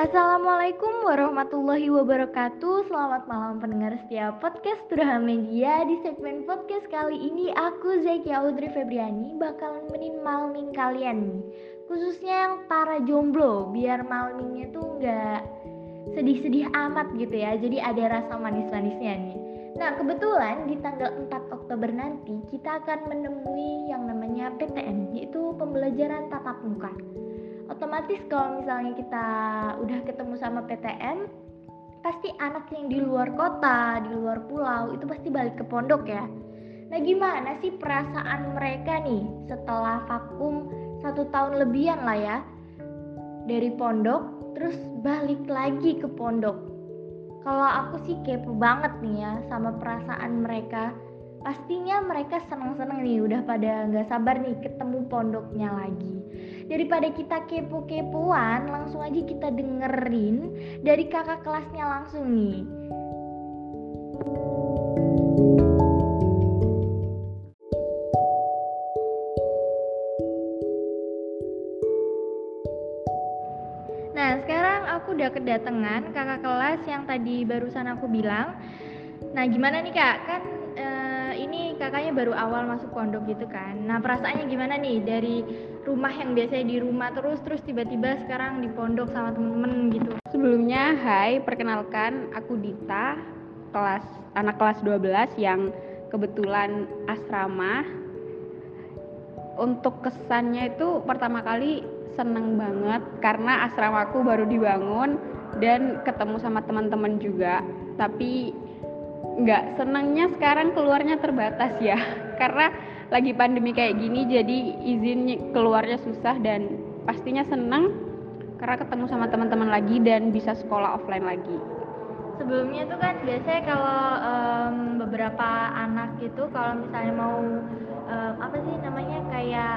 Assalamualaikum warahmatullahi wabarakatuh. Selamat malam pendengar setiap podcast Turha Media. Di segmen podcast kali ini aku Zeki Audrey Febriani Bakal nemenin malming kalian Khususnya yang para jomblo Biar malmingnya tuh nggak sedih-sedih amat gitu ya. Jadi ada rasa manis-manisnya nih. Nah kebetulan di tanggal 4 Oktober nanti Kita akan menemui yang namanya PTN Yaitu pembelajaran tatap muka otomatis kalau misalnya kita udah ketemu sama PTN pasti anak yang di luar kota, di luar pulau itu pasti balik ke pondok ya. Nah gimana sih perasaan mereka nih setelah vakum satu tahun lebihan lah ya dari pondok terus balik lagi ke pondok. Kalau aku sih kepo banget nih ya sama perasaan mereka. Pastinya mereka senang-senang nih udah pada nggak sabar nih ketemu pondoknya lagi daripada kita kepo-kepoan langsung aja kita dengerin dari kakak kelasnya langsung nih Nah, sekarang aku udah kedatangan kakak kelas yang tadi barusan aku bilang. Nah, gimana nih Kak? Kan kakaknya baru awal masuk pondok gitu kan. Nah, perasaannya gimana nih? Dari rumah yang biasanya di rumah terus terus tiba-tiba sekarang di pondok sama temen-temen gitu. Sebelumnya hai perkenalkan aku Dita kelas anak kelas 12 yang kebetulan asrama. Untuk kesannya itu pertama kali seneng banget karena asramaku baru dibangun dan ketemu sama teman-teman juga. Tapi nggak senangnya sekarang keluarnya terbatas ya karena lagi pandemi kayak gini jadi izin keluarnya susah dan pastinya senang karena ketemu sama teman-teman lagi dan bisa sekolah offline lagi. Sebelumnya tuh kan biasanya kalau um, beberapa anak itu kalau misalnya mau um, apa sih namanya kayak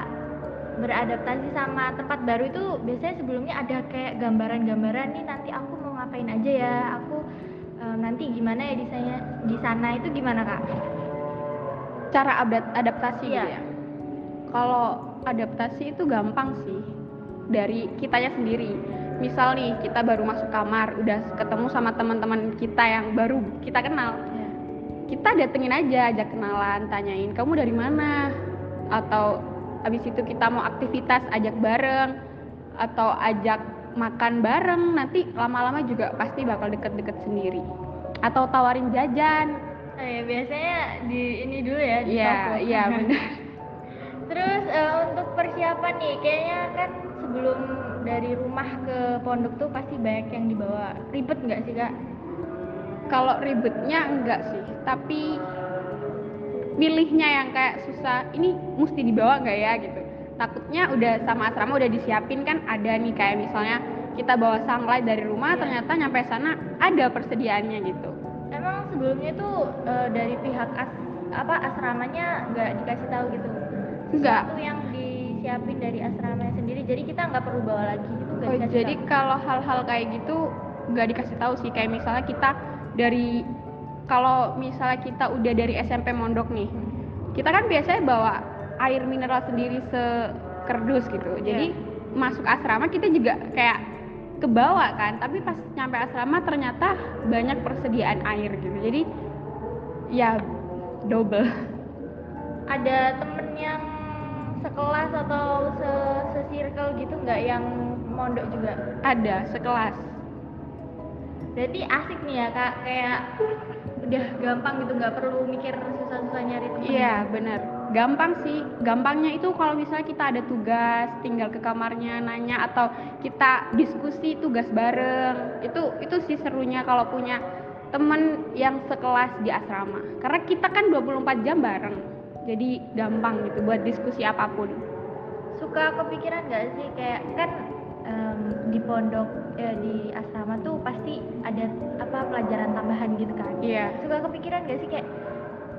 beradaptasi sama tempat baru itu biasanya sebelumnya ada kayak gambaran-gambaran nih nanti aku mau ngapain aja ya aku nanti gimana ya di sana di sana itu gimana kak? cara adaptasi iya. gitu ya kalau adaptasi itu gampang sih dari kitanya sendiri misal nih kita baru masuk kamar udah ketemu sama teman-teman kita yang baru kita kenal iya. kita datengin aja ajak kenalan tanyain kamu dari mana atau habis itu kita mau aktivitas ajak bareng atau ajak makan bareng nanti lama-lama juga pasti bakal deket-deket sendiri atau tawarin jajan Eh, biasanya di ini dulu ya di Iya, iya benar. Terus uh, untuk persiapan nih, kayaknya kan sebelum dari rumah ke pondok tuh pasti banyak yang dibawa. Ribet nggak sih kak? Kalau ribetnya enggak sih, tapi milihnya yang kayak susah. Ini mesti dibawa nggak ya gitu. Takutnya udah sama asrama udah disiapin kan ada nih kayak misalnya kita bawa sunlight dari rumah, iya. ternyata nyampe sana ada persediaannya gitu sebelumnya tuh uh, dari pihak as apa asramanya nggak dikasih tahu gitu enggak itu yang disiapin dari asramanya sendiri jadi kita nggak perlu bawa lagi gitu gak oh, jadi tahu. kalau hal-hal kayak gitu nggak dikasih tahu sih kayak misalnya kita dari kalau misalnya kita udah dari SMP mondok nih kita kan biasanya bawa air mineral sendiri sekerdus gitu jadi yeah. masuk asrama kita juga kayak ke bawah kan tapi pas nyampe asrama ternyata banyak persediaan air gitu. Jadi ya double. Ada temen yang sekelas atau se, se circle gitu nggak yang mondok juga? Ada sekelas. Jadi asik nih ya kak. Kayak udah gampang gitu nggak perlu mikir susah-susah nyari teman iya benar gampang sih. Gampangnya itu kalau misalnya kita ada tugas tinggal ke kamarnya nanya atau kita diskusi tugas bareng. Itu itu sih serunya kalau punya temen yang sekelas di asrama. Karena kita kan 24 jam bareng. Jadi gampang gitu buat diskusi apa pun. Suka kepikiran gak sih? Kayak kan um, di pondok eh, di asrama tuh pasti ada apa pelajaran tambahan gitu kan? Iya. Yeah. suka kepikiran gak sih? Kayak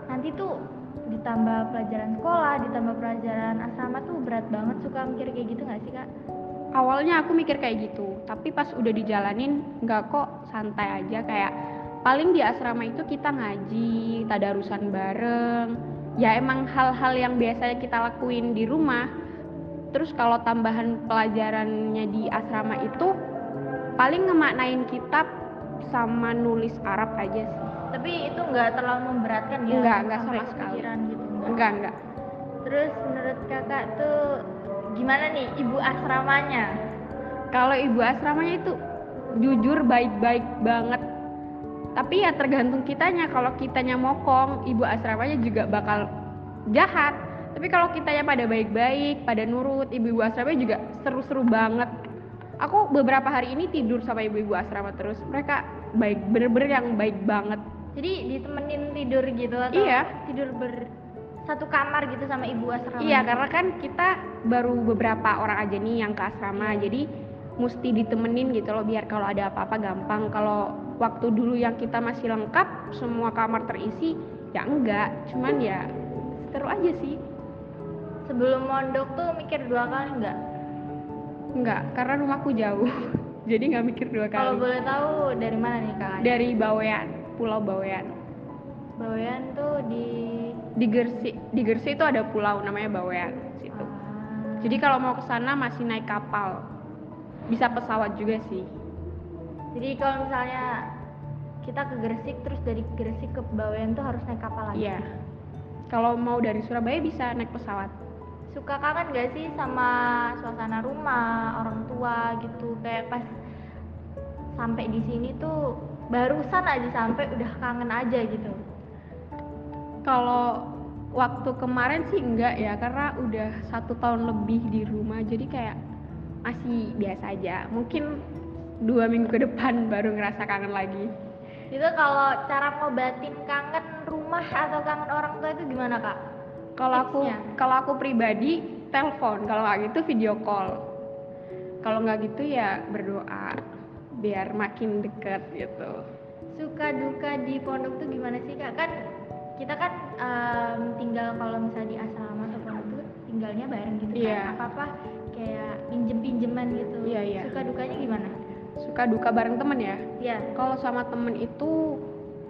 nanti tuh ditambah pelajaran sekolah ditambah pelajaran asrama tuh berat banget suka mikir kayak gitu nggak sih kak? Awalnya aku mikir kayak gitu tapi pas udah dijalanin nggak kok santai aja. Kayak paling di asrama itu kita ngaji tadarusan bareng. Ya emang hal-hal yang biasanya kita lakuin di rumah. Terus kalau tambahan pelajarannya di asrama itu paling ngemaknain kitab sama nulis Arab aja sih tapi itu nggak terlalu memberatkan ya Nggak, nggak sama sekali. gitu. Nggak? enggak enggak terus menurut kakak tuh gimana nih ibu asramanya? Kalau ibu asramanya itu jujur baik-baik banget. Tapi ya tergantung kitanya. Kalau kitanya mokong ibu asramanya juga bakal jahat. Tapi kalau kitanya pada baik-baik pada nurut ibu-ibu asramanya juga seru-seru banget. Aku beberapa hari ini tidur sama ibu-ibu asrama terus. Mereka baik bener-bener yang baik banget jadi ditemenin tidur gitu atau Iya. tidur ber satu kamar gitu sama ibu asrama Iya, karena kan kita baru beberapa orang aja nih yang ke asrama, jadi mesti ditemenin gitu loh biar kalau ada apa-apa gampang. Kalau waktu dulu yang kita masih lengkap, semua kamar terisi, ya enggak. Cuman ya seru aja sih. sebelum mondok tuh mikir dua kali nggak Enggak, karena rumahku jauh. jadi nggak mikir dua kalau kali. boleh tahu dari mana nih kakak Dari Bawean, Pulau Bawean. Bawean tuh di Di Gersik, di Gersik itu ada pulau namanya Bawean situ. Ah, Jadi kalau mau ke sana masih naik kapal. Bisa pesawat juga sih. jadi kalau misalnya kita ke Gresik terus dari Gresik ke Bawean tuh harus naik kapal lagi Iya. Kalau mau dari Surabaya bisa naik pesawat. suka kangen gak sih sama suasana rumah orang tua gitu kayak pas sampai di sini tuh barusan aja sampai udah kangen aja gitu Kalau waktu kemarin sih enggak ya, karena udah satu tahun lebih di rumah, jadi kayak masih biasa aja. Mungkin dua minggu ke depan baru ngerasa kangen lagi. itu kalau cara ngobatin kangen rumah atau kangen orang tua itu gimana kak Kalau aku kalau aku pribadi telepon, kalau nggak gitu video call. Kalau nggak gitu ya berdoa biar makin deket gitu. suka duka di pondok tuh gimana sih kak kan kita kan em, tinggal kalau misalnya di asrama atau pondok tuh tinggalnya bareng gitu Iya. kan apa apa kayak pinjem pinjeman gitu Iya, iya. suka dukanya gimana Suka duka bareng temen ya. ya kalau sama temen itu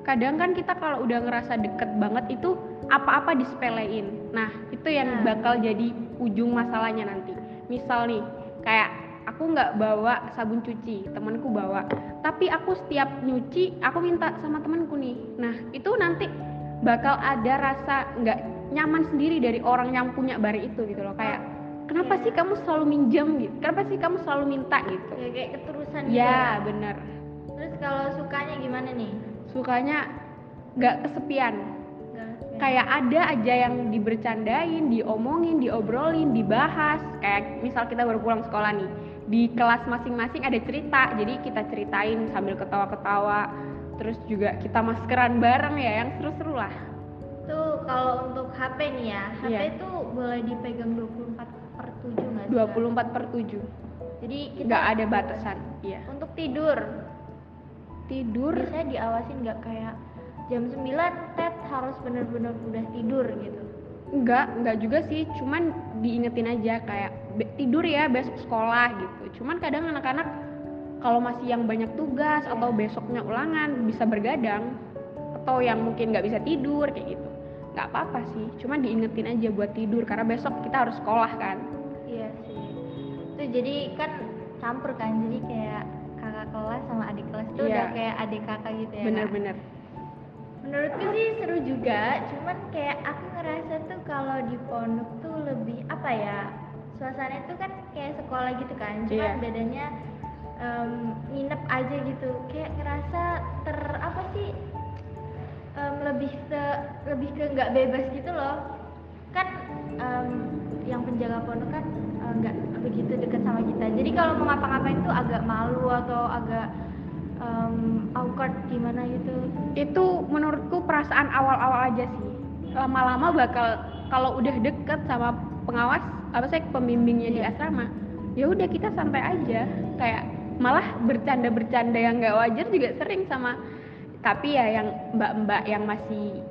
kadang kan kita kalau udah ngerasa deket banget itu apa-apa disepelein nah itu yang Nah. bakal jadi ujung masalahnya nanti misal nih kayak aku nggak bawa sabun cuci temanku bawa. Tapi aku setiap nyuci aku minta sama temanku nih. Nah itu nanti bakal ada rasa nggak nyaman sendiri dari orang yang punya bar itu gitu loh. Kayak kenapa Iya. sih kamu selalu minjem gitu? Kenapa sih kamu selalu minta gitu? Ya kayak keterusan gitu ya bener. Terus kalau sukanya gimana nih? Sukanya nggak kesepian. Ya. kayak ada aja yang dibercandain, diomongin, diobrolin, dibahas. Kayak misal kita baru pulang sekolah nih, di kelas masing-masing ada cerita, jadi kita ceritain sambil ketawa-ketawa. Terus juga kita maskeran bareng ya, yang seru-seru lah. tuh kalau untuk HP nih ya HP Iya. itu boleh dipegang 24 per 7 nggak sih, Kak? 24 per 7, jadi kita nggak ada batasan. Iya. untuk tidur Tidur, biasanya diawasin nggak kayak jam 9 tet harus bener-bener udah tidur gitu Enggak, enggak juga sih, cuman diingetin aja kayak "Be- tidur ya besok sekolah gitu. Cuman kadang anak-anak kalau masih yang banyak tugas atau besoknya ulangan bisa bergadang atau yang mungkin nggak bisa tidur kayak gitu. Nggak apa-apa sih, cuman diingetin aja buat tidur karena besok kita harus sekolah kan. iya sih tuh jadi kan campur kan jadi kayak kakak kelas sama adik kelas tuh Iya. udah kayak adik kakak gitu ya? Bener-bener. Menurutku sih seru juga cuman kayak aku ngerasa tuh kalau di pondok tuh lebih apa ya suasana itu kan kayak sekolah gitu kan cuman Iya. bedanya em, nginep aja gitu. Kayak ngerasa ter apa sih em, lebih ke lebih ke nggak bebas gitu loh. Kan em, yang penjaga pondok kan eh, nggak begitu dekat sama kita. Jadi kalau mau ngapa-ngapain tuh agak malu atau agak em, awkward gimana gitu Itu menurutku perasaan awal-awal aja sih. Lama-lama bakal kalau udah deket sama pengawas apa sih pembimbingnya di Iya. asrama, ya udah kita santai aja. Kayak malah bercanda-bercanda yang nggak wajar juga sering sama tapi ya yang mbak-mbak yang masih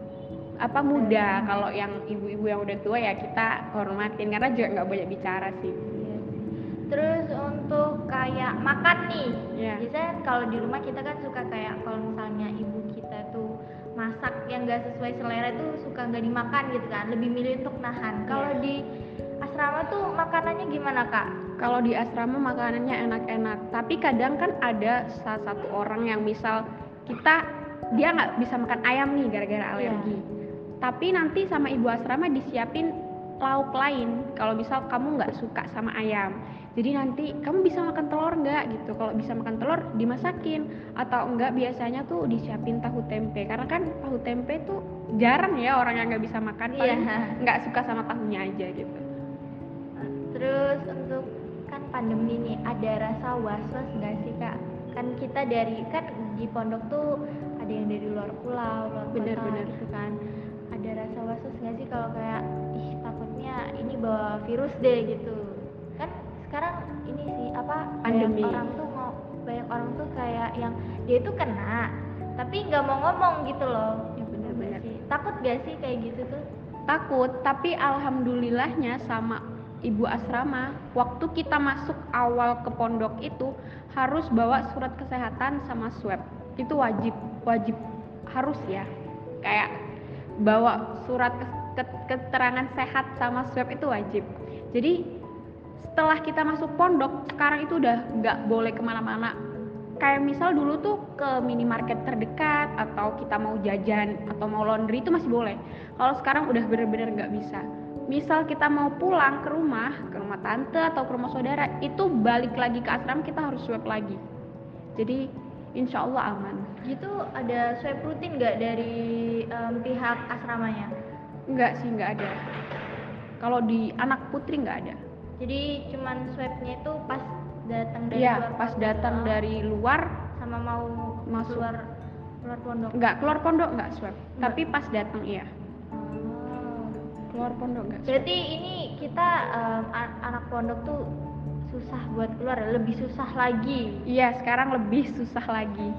apa muda Hmm. kalau yang ibu-ibu yang udah tua ya kita hormatin karena juga nggak banyak bicara Iya sih. Terus untuk kayak makan nih, Iya. biasanya kalau di rumah kita kan suka kayak kalau misalnya ibu kita tuh masak yang gak sesuai selera itu suka nggak dimakan gitu kan, lebih milih untuk nahan. Kalau Iya. di asrama tuh makanannya gimana kak? Kalau di asrama makanannya enak-enak, tapi kadang kan ada salah satu orang yang misal kita dia nggak bisa makan ayam nih gara-gara alergi. Tapi nanti sama ibu asrama disiapin lauk lain. Kalau misal kamu nggak suka sama ayam, jadi nanti kamu bisa makan telur nggak gitu kalau bisa makan telur dimasakin atau enggak biasanya tuh disiapin tahu tempe karena kan tahu tempe tuh jarang ya orang yang nggak bisa makan paling Iya. nggak suka sama tahunya aja gitu Terus untuk kan pandemi ini ada rasa was-was nggak sih kak? Kan kita dari kan di pondok tuh ada yang dari luar pulau, luar Bener, kota bener. gitu kan. Ada rasa was-was nggak sih kalau kayak ih takutnya ini bawa virus deh gitu. Sekarang ini sih apa Pandemi. banyak orang tuh mau banyak orang tuh kayak yang dia tuh kena tapi nggak mau ngomong gitu loh. ya benar-benar Sih. Takut gak sih kayak gitu tuh? takut tapi alhamdulillahnya sama ibu asrama waktu kita masuk awal ke pondok itu harus bawa surat kesehatan sama swab itu wajib wajib harus ya kayak bawa surat keterangan sehat sama swab itu wajib jadi setelah kita masuk pondok sekarang itu udah nggak boleh ke mana-mana. Kayak misal dulu tuh ke minimarket terdekat atau kita mau jajan atau mau laundry itu masih boleh. Kalau sekarang udah bener-bener nggak bisa. Misal kita mau pulang ke rumah ke rumah tante atau ke rumah saudara itu balik lagi ke asrama kita harus swab lagi. Jadi insya Allah aman. Gitu ada swab rutin nggak dari em, pihak asramanya? nggak sih nggak ada. Kalau di anak putri nggak ada Jadi cuman swabnya itu pas datang dari iya luar pas datang dari luar sama mau Masuk. keluar keluar pondok. nggak keluar pondok nggak swab tapi pas datang iya Oh. keluar pondok nggak Berarti ini kita a- anak pondok tuh susah buat keluar, ya? lebih susah lagi. iya sekarang lebih susah lagi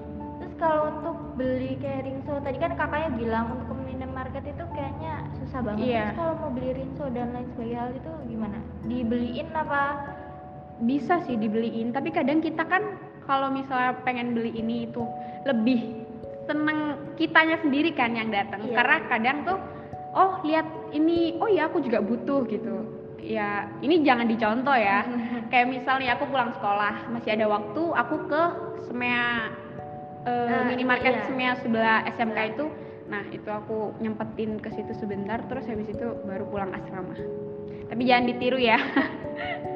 kalau untuk beli kayak rinso, tadi kan kakaknya bilang untuk ke minimarket itu kayaknya susah banget. Iya. Terus kalau mau beli rinso dan lain sebagainya hal itu gimana? Dibeliin apa? bisa sih dibeliin tapi kadang kita kan kalau misalnya pengen beli ini itu lebih seneng kitanya sendiri kan yang datang Iya. karena kadang tuh oh lihat ini oh ya aku juga butuh gitu ya ini jangan dicontoh ya kayak misalnya aku pulang sekolah masih ada waktu aku ke semea Ah, minimarket iya. sebelah SMK itu nah itu aku nyempetin ke situ sebentar terus habis itu baru pulang asrama tapi jangan ditiru ya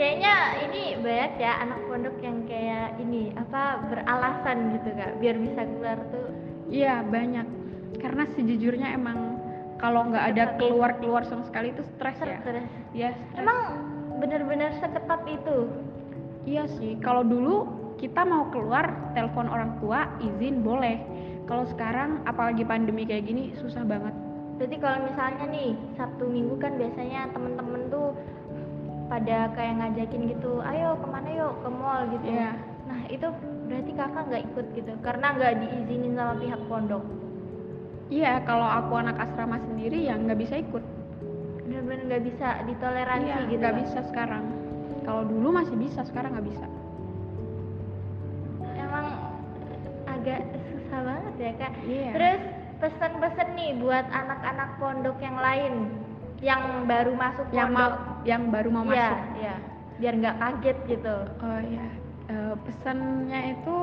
Kayaknya ini banyak ya anak pondok yang kayak ini apa beralasan gitu kak, biar bisa keluar tuh. Iya banyak karena sejujurnya emang kalau nggak ada keluar keluar sama sekali itu stres ya. Stres. Iya. stres. Emang bener-bener seketat itu. iya sih. Kalau dulu kita mau keluar telepon orang tua izin boleh. Kalau sekarang apalagi pandemi kayak gini susah banget. Berarti kalau misalnya nih Sabtu Minggu kan biasanya temen-temen tuh pada kayak ngajakin gitu, ayo ke mana yuk ke mall gitu. Iya. Nah itu berarti kakak nggak ikut gitu, karena nggak diizinin sama pihak pondok. Iya kalau aku anak asrama sendiri ya nggak bisa ikut. Bener-bener nggak bisa ditoleransi Iya gitu. nggak Kak. bisa sekarang. Kalau dulu masih bisa sekarang nggak bisa. Agak susah banget ya kak. Iya. Terus pesan-pesan nih buat anak-anak pondok yang lain yang baru masuk yang mau pondok. yang baru mau Iya, masuk. iya. Biar nggak kaget gitu. Oh ya, Eh, pesannya itu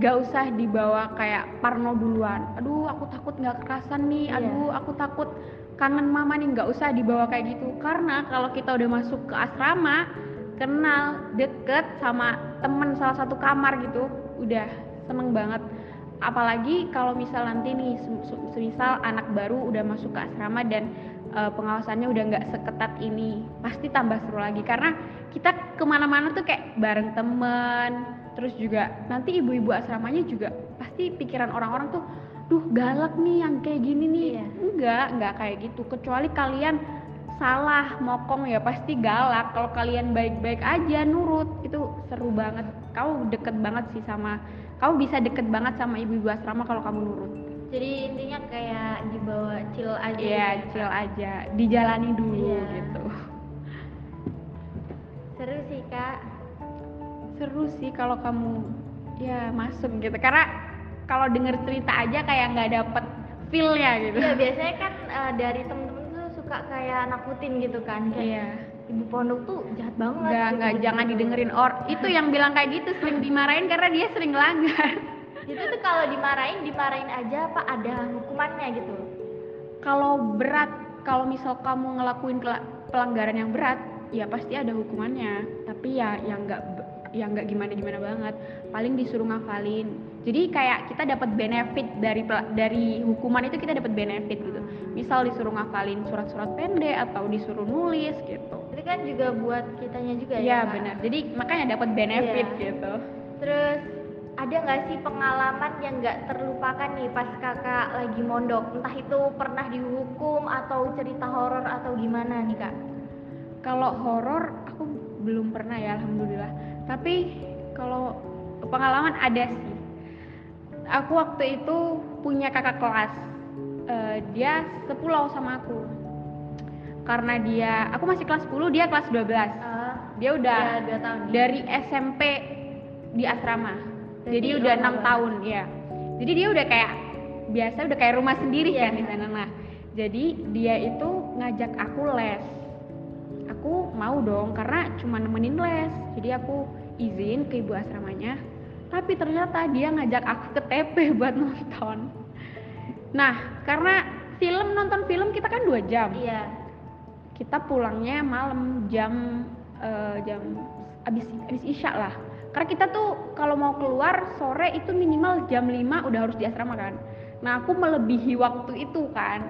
gak usah dibawa kayak parno duluan. Aduh, aku takut nggak kerasan nih. Iya. Aduh, aku takut kangen mama nih. Nggak usah dibawa kayak gitu. Karena kalau kita udah masuk ke asrama, kenal, deket sama temen salah satu kamar gitu, udah seneng banget. Apalagi kalau misal nanti nih, sem- sem- semisal anak baru udah masuk ke asrama dan eh, pengawasannya udah nggak seketat ini, pasti tambah seru lagi. Karena kita ke mana-mana tuh kayak bareng temen terus juga nanti ibu-ibu asramanya juga pasti pikiran orang-orang tuh duh galak nih yang kayak gini nih. Iya. enggak enggak kayak gitu. Kecuali kalian salah mokong ya pasti galak. Kalau kalian baik-baik aja nurut itu seru banget kamu deket banget sih sama kamu bisa deket banget sama ibu-ibu asrama kalau kamu nurut Jadi intinya kayak dibawa chill aja. iya gitu. chill aja dijalani dulu Iya. gitu Seru sih kak. seru sih kalau kamu ya masuk gitu karena kalau denger cerita aja kayak nggak dapet feelnya gitu Iya biasanya kan eh, dari temen-temen tuh suka kayak nakutin gitu kan kayak iya ibu pondok tuh jahat banget nggak gitu, nggak gitu, jangan didengerin or. Itu yang bilang kayak gitu sering dimarahin karena dia sering langgar. Itu tuh kalau dimarahin dimarahin aja apa ada hukumannya gitu. Kalau berat kalau misal kamu ngelakuin pelanggaran yang berat ya pasti ada hukumannya. Tapi ya yang nggak yang nggak gimana gimana banget. Paling disuruh ngafalin. Jadi kayak kita dapat benefit dari dari hukuman itu kita dapat benefit gitu misal disuruh ngafalin surat-surat pendek atau disuruh nulis gitu itu kan juga buat kitanya juga ya Iya Kak? benar jadi makanya dapat benefit Iya. gitu terus ada nggak sih pengalaman yang nggak terlupakan nih pas kakak lagi mondok entah itu pernah dihukum atau cerita horor atau gimana nih kak Kalau horor aku belum pernah ya alhamdulillah. Tapi kalau pengalaman ada sih. Aku waktu itu punya kakak kelas. Eh, dia sepulau sama aku. Karena dia aku masih kelas 10, dia kelas 12. Ah, Dia udah dua tahun dari SMP di asrama. Berarti Jadi udah enam tahun ya. Jadi dia udah kayak biasa udah kayak rumah sendiri Iya. kan di sana nah. Jadi dia itu ngajak aku les. Aku mau dong karena cuma nemenin les. Jadi aku izin ke ibu asramanya. Tapi ternyata dia ngajak aku ke TP buat nonton. Nah, karena film nonton film kita kan dua jam. Iya. Kita pulangnya malam jam eh, jam abis abis isya lah. Karena kita tuh kalau mau keluar sore itu minimal jam 5 udah harus di asrama kan. Nah aku melebihi waktu itu kan.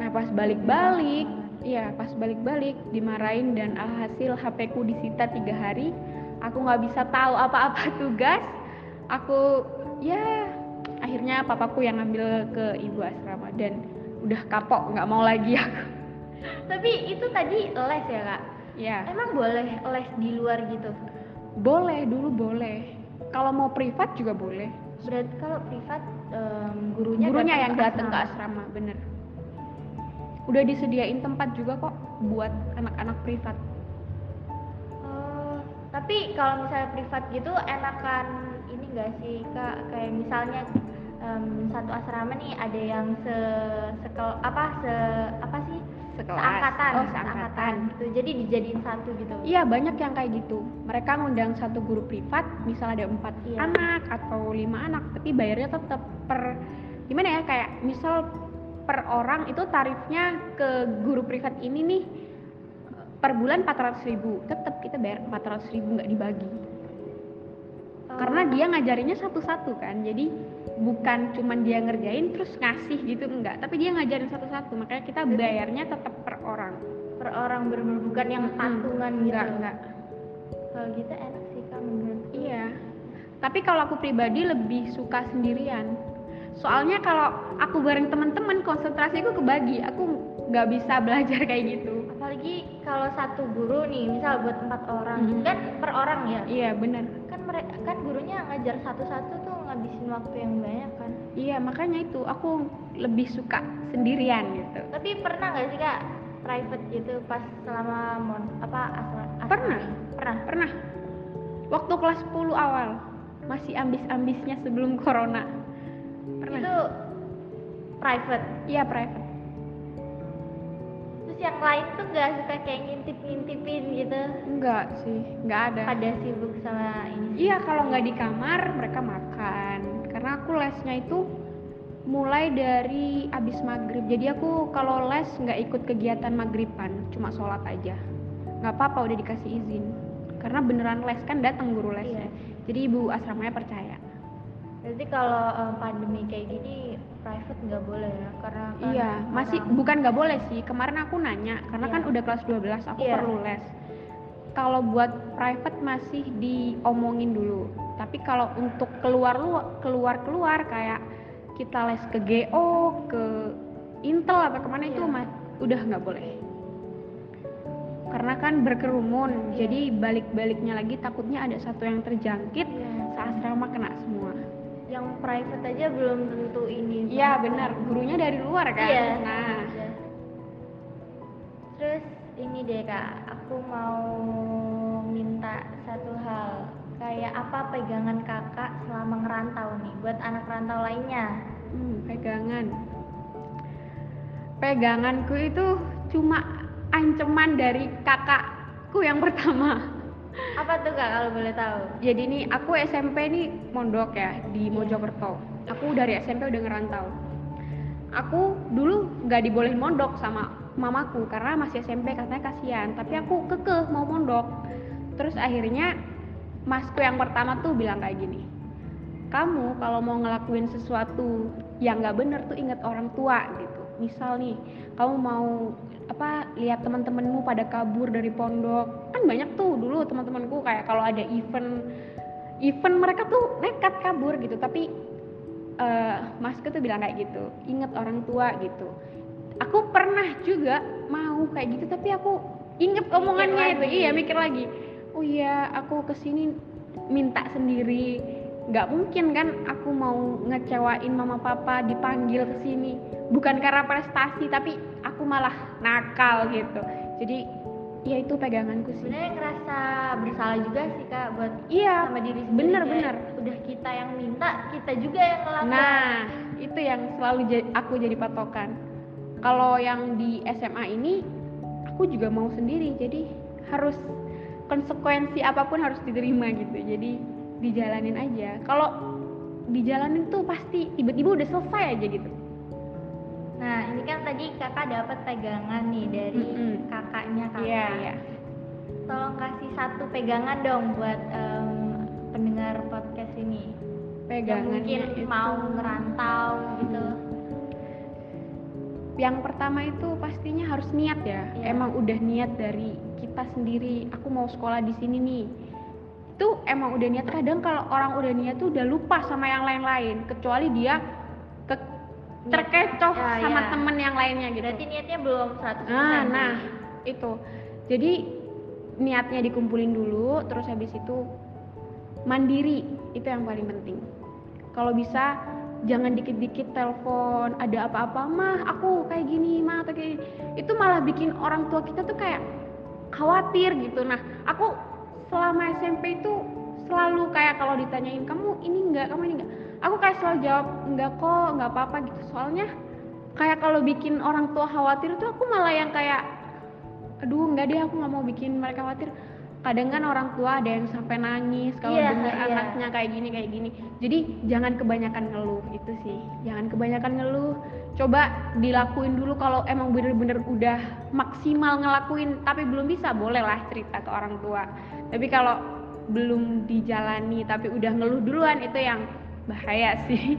Nah pas balik-balik iya pas balik-balik dimarahin dan alhasil HP ku disita tiga hari. Aku nggak bisa tahu apa-apa tugas. Aku ya akhirnya papaku yang ngambil ke ibu asrama dan udah kapok nggak mau lagi aku tapi itu tadi les ya kak ya emang boleh les di luar gitu Boleh, dulu boleh. Kalau mau privat juga boleh. berarti kalau privat em, gurunya Gurunya yang ke datang ke asrama. bener. Udah disediain tempat juga kok buat anak-anak privat. Oh, tapi kalau misalnya privat gitu enakan ini enggak sih kak kayak misalnya satu asrama nih ada yang se sekel apa se apa sih Sekelas. seangkatan Oh, seangkatan. gitu jadi dijadiin satu gitu Iya banyak yang kayak gitu. Mereka ngundang satu guru privat, misal ada empat Iya. anak atau lima anak, tapi bayarnya tetap per gimana ya kayak misal per orang itu tarifnya ke guru privat ini nih per bulan 400.000 ribu tetap kita bayar 400.000 ribu nggak dibagi karena dia ngajarinnya satu-satu kan jadi bukan cuman dia ngerjain terus ngasih gitu enggak. Tapi dia ngajarin satu-satu makanya kita bayarnya tetap per orang. Per orang bener bukan yang Mm-mm. patungan gitu. enggak enggak. Kalau gitu enak sih kak menurut iya. Tapi kalau aku pribadi lebih suka sendirian. Soalnya kalau aku bareng teman-teman konsentrasiku kebagi. Aku nggak bisa belajar kayak gitu apalagi kalau satu guru nih misal buat empat orang Mhm. kan per orang ya? Iya bener. Kan mereka kan gurunya ngajar satu-satu tuh ngabisin waktu yang banyak kan? Iya makanya itu aku lebih suka sendirian gitu. Tapi pernah nggak sih kak private gitu pas selama mon apa asal Pernah. pernah? Pernah. Waktu kelas 10 awal masih ambis-ambisnya sebelum corona. Pernah. Itu private? Iya private yang lain tuh nggak suka kayak ngintip-ngintipin gitu enggak sih enggak ada pada sibuk sama ini Iya, kalau nggak di kamar mereka makan. Karena aku lesnya itu mulai dari abis maghrib. Jadi aku kalau les nggak ikut kegiatan maghriban, cuma sholat aja. Nggak apa-apa udah dikasih izin. Karena beneran les kan datang guru lesnya. Iya. Jadi ibu asramanya percaya. Berarti kalau eh, pandemi kayak gini private nggak boleh ya karena kan iya, masih orang- bukan nggak boleh sih. Kemarin aku nanya karena Iya. kan udah kelas 12 aku Iya. perlu les. Kalau buat private masih diomongin dulu. Tapi kalau untuk keluar lu keluar keluar kayak kita les ke GO, ke Intel apa ke mana itu Iya. udah nggak boleh. Karena kan berkerumun, Iya. jadi balik-baliknya lagi takutnya ada satu yang terjangkit, Iya. seasrama kena semua. Yang private aja belum tentu ini Iya benar, gurunya dari luar kan. Iya. Nah, iya. Terus ini deh kak, aku mau minta satu hal. Kayak apa pegangan kakak selama ngerantau nih buat anak rantau lainnya? Hmm, pegangan. Peganganku itu cuma ancaman dari kakakku yang pertama Apa tuh kak kalau boleh tahu? jadi nih aku SMP nih mondok ya di. Mojokerto aku dari SMP udah ngerantau aku dulu nggak dibolehin mondok sama mamaku karena masih SMP katanya kasihan tapi aku kekeh mau mondok terus akhirnya masku yang pertama tuh bilang kayak gini kamu kalau mau ngelakuin sesuatu yang nggak bener tuh inget orang tua gitu misal nih kamu mau apa lihat teman-temanmu pada kabur dari pondok kan banyak tuh dulu teman-temanku kayak kalau ada event event mereka tuh nekat kabur gitu. Tapi eh masku tuh bilang kayak gitu inget orang tua gitu. Aku pernah juga mau kayak gitu tapi aku inget omongannya itu. lagi. iya mikir lagi. Oh iya aku ke sini minta sendiri. Nggak mungkin kan aku mau ngecewain mama papa dipanggil ke sini bukan karena prestasi tapi aku malah nakal gitu. Jadi ya itu peganganku sih. Sebenarnya ngerasa bersalah juga sih kak buat iya sama diri sendiri. bener bener. Udah kita yang minta, kita juga yang ngelakuin. nah itu yang selalu aku jadi patokan. Kalau yang di SMA ini aku juga mau sendiri jadi harus konsekuensi apa pun harus diterima gitu. Jadi dijalanin aja. Kalau dijalanin tuh pasti tiba-tiba udah selesai aja gitu Nah ini kan tadi kakak dapat pegangan nih dari Mm-mm. kakaknya kakak. iya iya Tolong kasih satu pegangan dong buat em, pendengar podcast ini. Yang pegangannya mungkin itu mau ngerantau gitu. yang pertama itu pastinya harus niat ya Iya. emang udah niat dari kita sendiri aku mau sekolah di sini nih itu emang udah niat kadang kalau orang udah niat tuh udah lupa sama yang lain-lain kecuali dia terkecoh Ya, sama ya. temen yang lainnya gitu. Berarti niatnya belum 100% nah nah itu. Jadi niatnya dikumpulin dulu terus habis itu mandiri. Itu yang paling penting. Kalau bisa jangan dikit-dikit telepon ada apa-apa mah aku kayak gini mah atau kayak gini. itu malah bikin orang tua kita tuh kayak khawatir gitu. Nah aku selama SMP itu selalu kayak kalau ditanyain kamu ini enggak kamu ini enggak aku kayak selalu jawab enggak kok enggak apa-apa gitu. Soalnya kayak kalau bikin orang tua khawatir tuh aku malah yang kayak aduh enggak deh aku nggak mau bikin mereka khawatir. Kadang kan orang tua ada yang sampai nangis kalau Iya, dengar iya. anaknya kayak gini kayak gini. Jadi jangan kebanyakan ngeluh itu sih. Jangan kebanyakan ngeluh. Coba dilakuin dulu kalau emang bener-bener udah maksimal ngelakuin tapi belum bisa boleh lah cerita ke orang tua. Tapi kalau belum dijalani tapi udah ngeluh duluan itu yang bahaya sih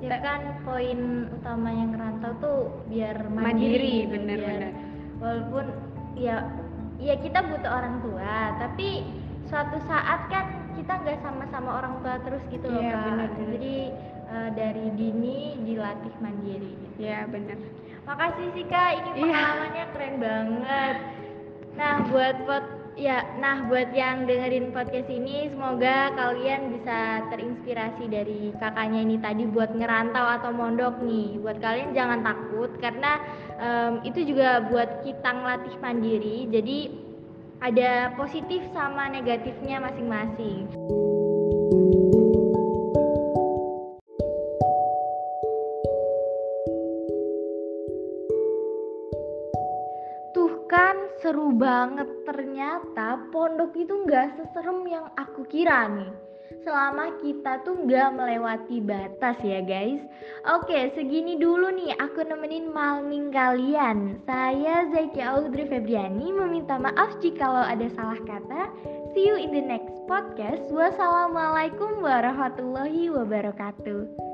Ya kan poin utamanya ngerantau tuh biar mandiri, mandiri gitu, bener-bener biar walaupun ya ya kita butuh orang tua tapi suatu saat kan kita nggak sama-sama orang tua terus gitu loh kak benar-benar. jadi eh, dari dini dilatih mandiri gitu. ya bener makasih sih kak ini Iya. pengalamannya keren banget nah buat pot ya nah buat yang dengerin podcast ini semoga kalian bisa terinspirasi dari kakaknya ini tadi buat ngerantau atau mondok nih. Buat kalian jangan takut karena em, itu juga buat kita ngelatih mandiri. Jadi ada positif sama negatifnya masing-masing ternyata pondok itu nggak seserem yang aku kira nih. Selama kita tuh nggak melewati batas ya guys. Oke segini dulu nih aku nemenin malming kalian. Saya Zaki Audrey Febriani meminta maaf jika ada salah kata. See you in the next podcast. Wassalamualaikum warahmatullahi wabarakatuh